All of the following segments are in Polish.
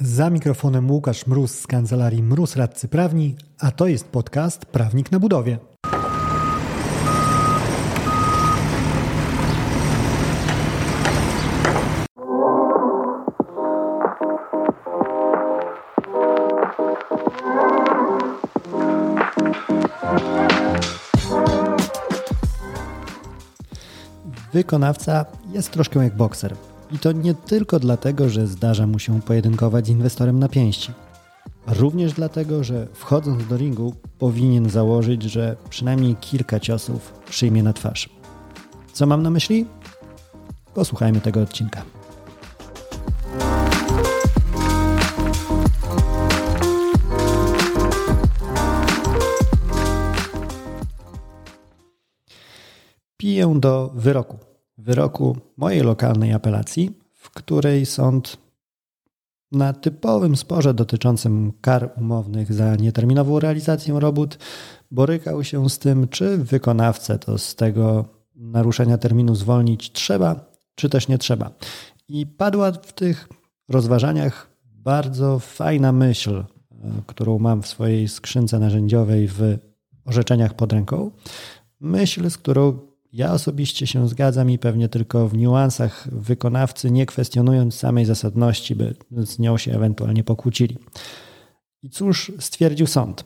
Za mikrofonem Łukasz Mróz z kancelarii Mróz Radcy Prawni, a to jest podcast Prawnik na Budowie. Wykonawca jest troszkę jak bokser. I to nie tylko dlatego, że zdarza mu się pojedynkować z inwestorem na pięści. Również dlatego, że wchodząc do ringu powinien założyć, że przynajmniej kilka ciosów przyjmie na twarz. Co mam na myśli? Posłuchajmy tego odcinka. Piję do wyroku wyroku mojej lokalnej apelacji, w której sąd na typowym sporze dotyczącym kar umownych za nieterminową realizację robót borykał się z tym, czy wykonawcę to z tego naruszenia terminu zwolnić trzeba, czy też nie trzeba. I padła w tych rozważaniach bardzo fajna myśl, którą mam w swojej skrzynce narzędziowej w orzeczeniach pod ręką. Myśl, z którą ja osobiście się zgadzam i pewnie tylko w niuansach wykonawcy, nie kwestionując samej zasadności, by z nią się ewentualnie pokłócili. I cóż stwierdził sąd?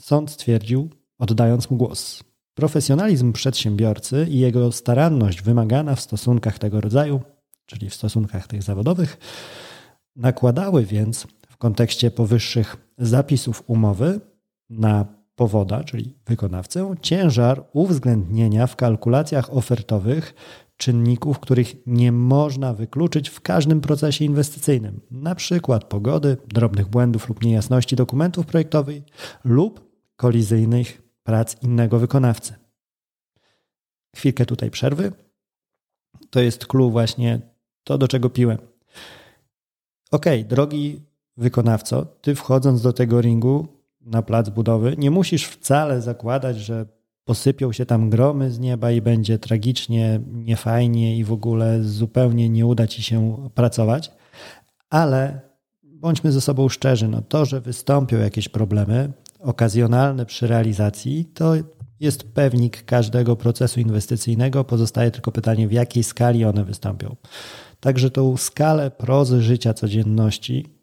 Sąd stwierdził, oddając mu głos. Profesjonalizm przedsiębiorcy i jego staranność wymagana w stosunkach tego rodzaju, czyli w stosunkach tych zawodowych, nakładały więc w kontekście powyższych zapisów umowy na powoda, czyli wykonawcę, ciężar uwzględnienia w kalkulacjach ofertowych czynników, których nie można wykluczyć w każdym procesie inwestycyjnym, przykład pogody, drobnych błędów lub niejasności dokumentów projektowych lub kolizyjnych prac innego wykonawcy. Chwilkę tutaj przerwy. To jest clue właśnie to, do czego piłem. Ok, drogi wykonawco, ty wchodząc do tego ringu na plac budowy, nie musisz wcale zakładać, że posypią się tam gromy z nieba i będzie tragicznie, niefajnie i w ogóle zupełnie nie uda ci się pracować, ale bądźmy ze sobą szczerzy, no to, że wystąpią jakieś problemy okazjonalne przy realizacji, to jest pewnik każdego procesu inwestycyjnego. Pozostaje tylko pytanie, w jakiej skali one wystąpią. Także tą skalę prozy życia codzienności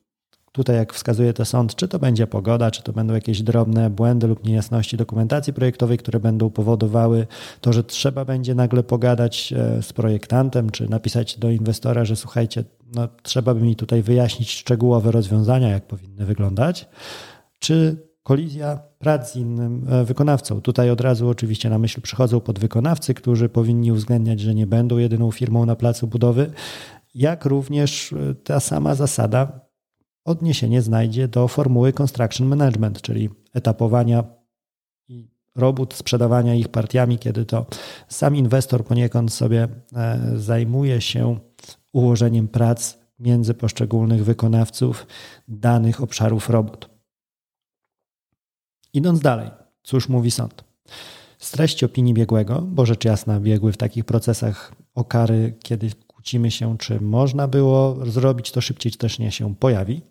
Tutaj, jak wskazuje to sąd, czy to będzie pogoda, czy to będą jakieś drobne błędy lub niejasności dokumentacji projektowej, które będą powodowały to, że trzeba będzie nagle pogadać e, z projektantem, czy napisać do inwestora, że słuchajcie, no, trzeba by mi tutaj wyjaśnić szczegółowe rozwiązania, jak powinny wyglądać, czy kolizja prac z innym e, wykonawcą. Tutaj od razu oczywiście na myśl przychodzą podwykonawcy, którzy powinni uwzględniać, że nie będą jedyną firmą na placu budowy, jak również e, ta sama zasada odniesienie znajdzie do formuły construction management, czyli etapowania i robót, sprzedawania ich partiami, kiedy to sam inwestor poniekąd sobie e, zajmuje się ułożeniem prac między poszczególnych wykonawców danych obszarów robót. Idąc dalej, cóż mówi sąd? Z treści opinii biegłego, bo rzecz jasna biegły w takich procesach o kary, kiedy kłócimy się, czy można było zrobić to szybciej, czy też nie się pojawi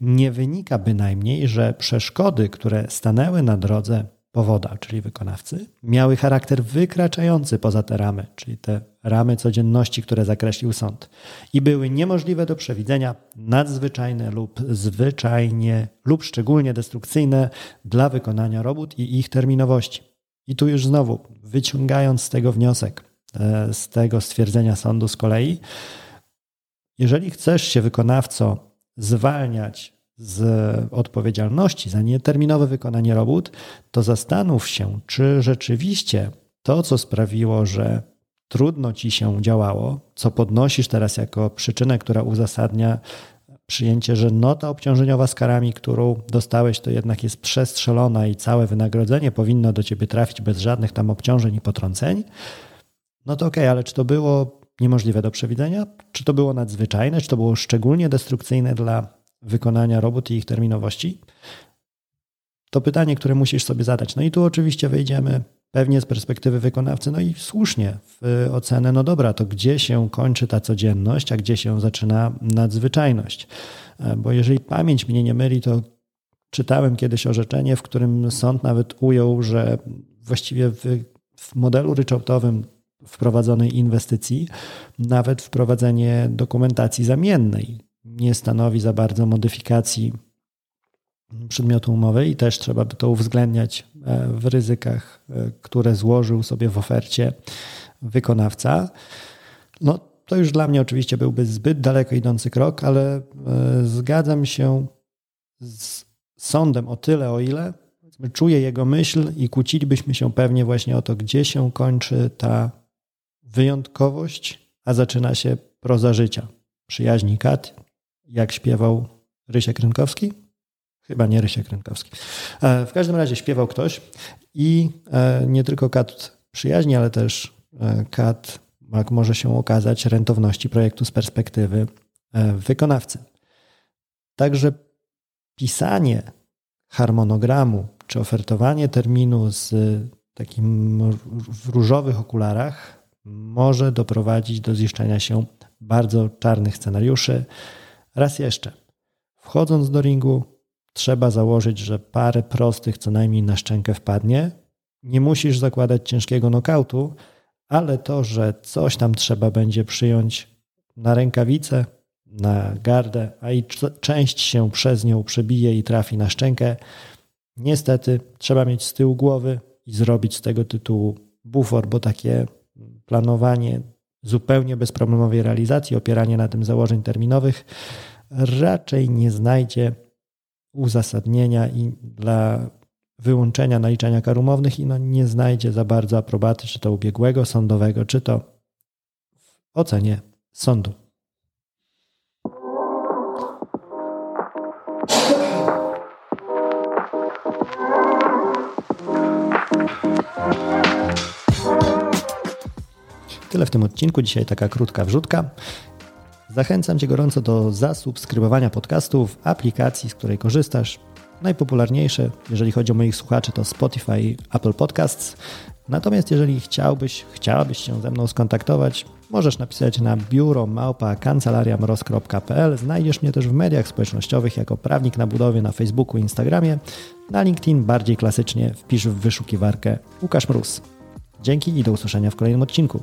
nie wynika bynajmniej, że przeszkody, które stanęły na drodze powoda, czyli wykonawcy, miały charakter wykraczający poza te ramy, czyli te ramy codzienności, które zakreślił sąd, i były niemożliwe do przewidzenia, nadzwyczajne lub zwyczajnie lub szczególnie destrukcyjne dla wykonania robót i ich terminowości. I tu już znowu, wyciągając z tego wniosek, e, z tego stwierdzenia sądu z kolei, jeżeli chcesz się wykonawco zwalniać z odpowiedzialności za nieterminowe wykonanie robót, to zastanów się, czy rzeczywiście to, co sprawiło, że trudno ci się działało, co podnosisz teraz jako przyczynę, która uzasadnia przyjęcie, że nota obciążeniowa z karami, którą dostałeś, to jednak jest przestrzelona i całe wynagrodzenie powinno do ciebie trafić bez żadnych tam obciążeń i potrąceń, no to okej, okay, ale czy to było niemożliwe do przewidzenia? Czy to było nadzwyczajne? Czy to było szczególnie destrukcyjne dla wykonania robót i ich terminowości? To pytanie, które musisz sobie zadać. No i tu oczywiście wejdziemy pewnie z perspektywy wykonawcy, no i słusznie w ocenę, no dobra, to gdzie się kończy ta codzienność, a gdzie się zaczyna nadzwyczajność? bo jeżeli pamięć mnie nie myli, to czytałem kiedyś orzeczenie, w którym sąd nawet ujął, że właściwie w, w modelu ryczałtowym wprowadzonej inwestycji nawet wprowadzenie dokumentacji zamiennej nie stanowi za bardzo modyfikacji przedmiotu umowy i też trzeba by to uwzględniać e, w ryzykach, e, które złożył sobie w ofercie wykonawca. No, to już dla mnie oczywiście byłby zbyt daleko idący krok, ale e, zgadzam się z sądem o tyle, o ile czuję jego myśl i kłócilibyśmy się pewnie właśnie o to, gdzie się kończy ta wyjątkowość, a zaczyna się proza życia. Przyjaźni Kat, jak śpiewał Rysiek Rynkowski? Chyba nie Rysiek Rynkowski. E, w każdym razie śpiewał ktoś i e, nie tylko Kat przyjaźni, ale też e, Kat, jak może się okazać, rentowności projektu z perspektywy wykonawcy. Także pisanie harmonogramu czy ofertowanie terminu z takim w różowych okularach może doprowadzić do ziszczenia się bardzo czarnych scenariuszy. Raz jeszcze, wchodząc do ringu, trzeba założyć, że parę prostych co najmniej na szczękę wpadnie. Nie musisz zakładać ciężkiego nokautu, ale to, że coś tam trzeba będzie przyjąć na rękawicę, na gardę, a i część się przez nią przebije i trafi na szczękę, niestety trzeba mieć z tyłu głowy i zrobić z tego tytułu bufor, bo takie planowanie zupełnie bezproblemowej realizacji, opieranie na tym założeń terminowych raczej nie znajdzie uzasadnienia i dla wyłączenia naliczania kar umownych i no nie znajdzie za bardzo aprobaty, czy to ubiegłego sądowego, czy to w ocenie sądu. Tyle w tym odcinku. Dzisiaj taka krótka wrzutka. Zachęcam Cię gorąco do zasubskrybowania podcastu w aplikacji, z której korzystasz. Najpopularniejsze, jeżeli chodzi o moich słuchaczy, to Spotify i Apple Podcasts. Natomiast jeżeli chciałbyś, chciałabyś się ze mną skontaktować, możesz napisać na biuro małpa. Znajdziesz mnie też w mediach społecznościowych jako prawnik na budowie na Facebooku i Instagramie. Na LinkedIn bardziej klasycznie wpisz w wyszukiwarkę Łukasz Mróz. Dzięki i do usłyszenia w kolejnym odcinku.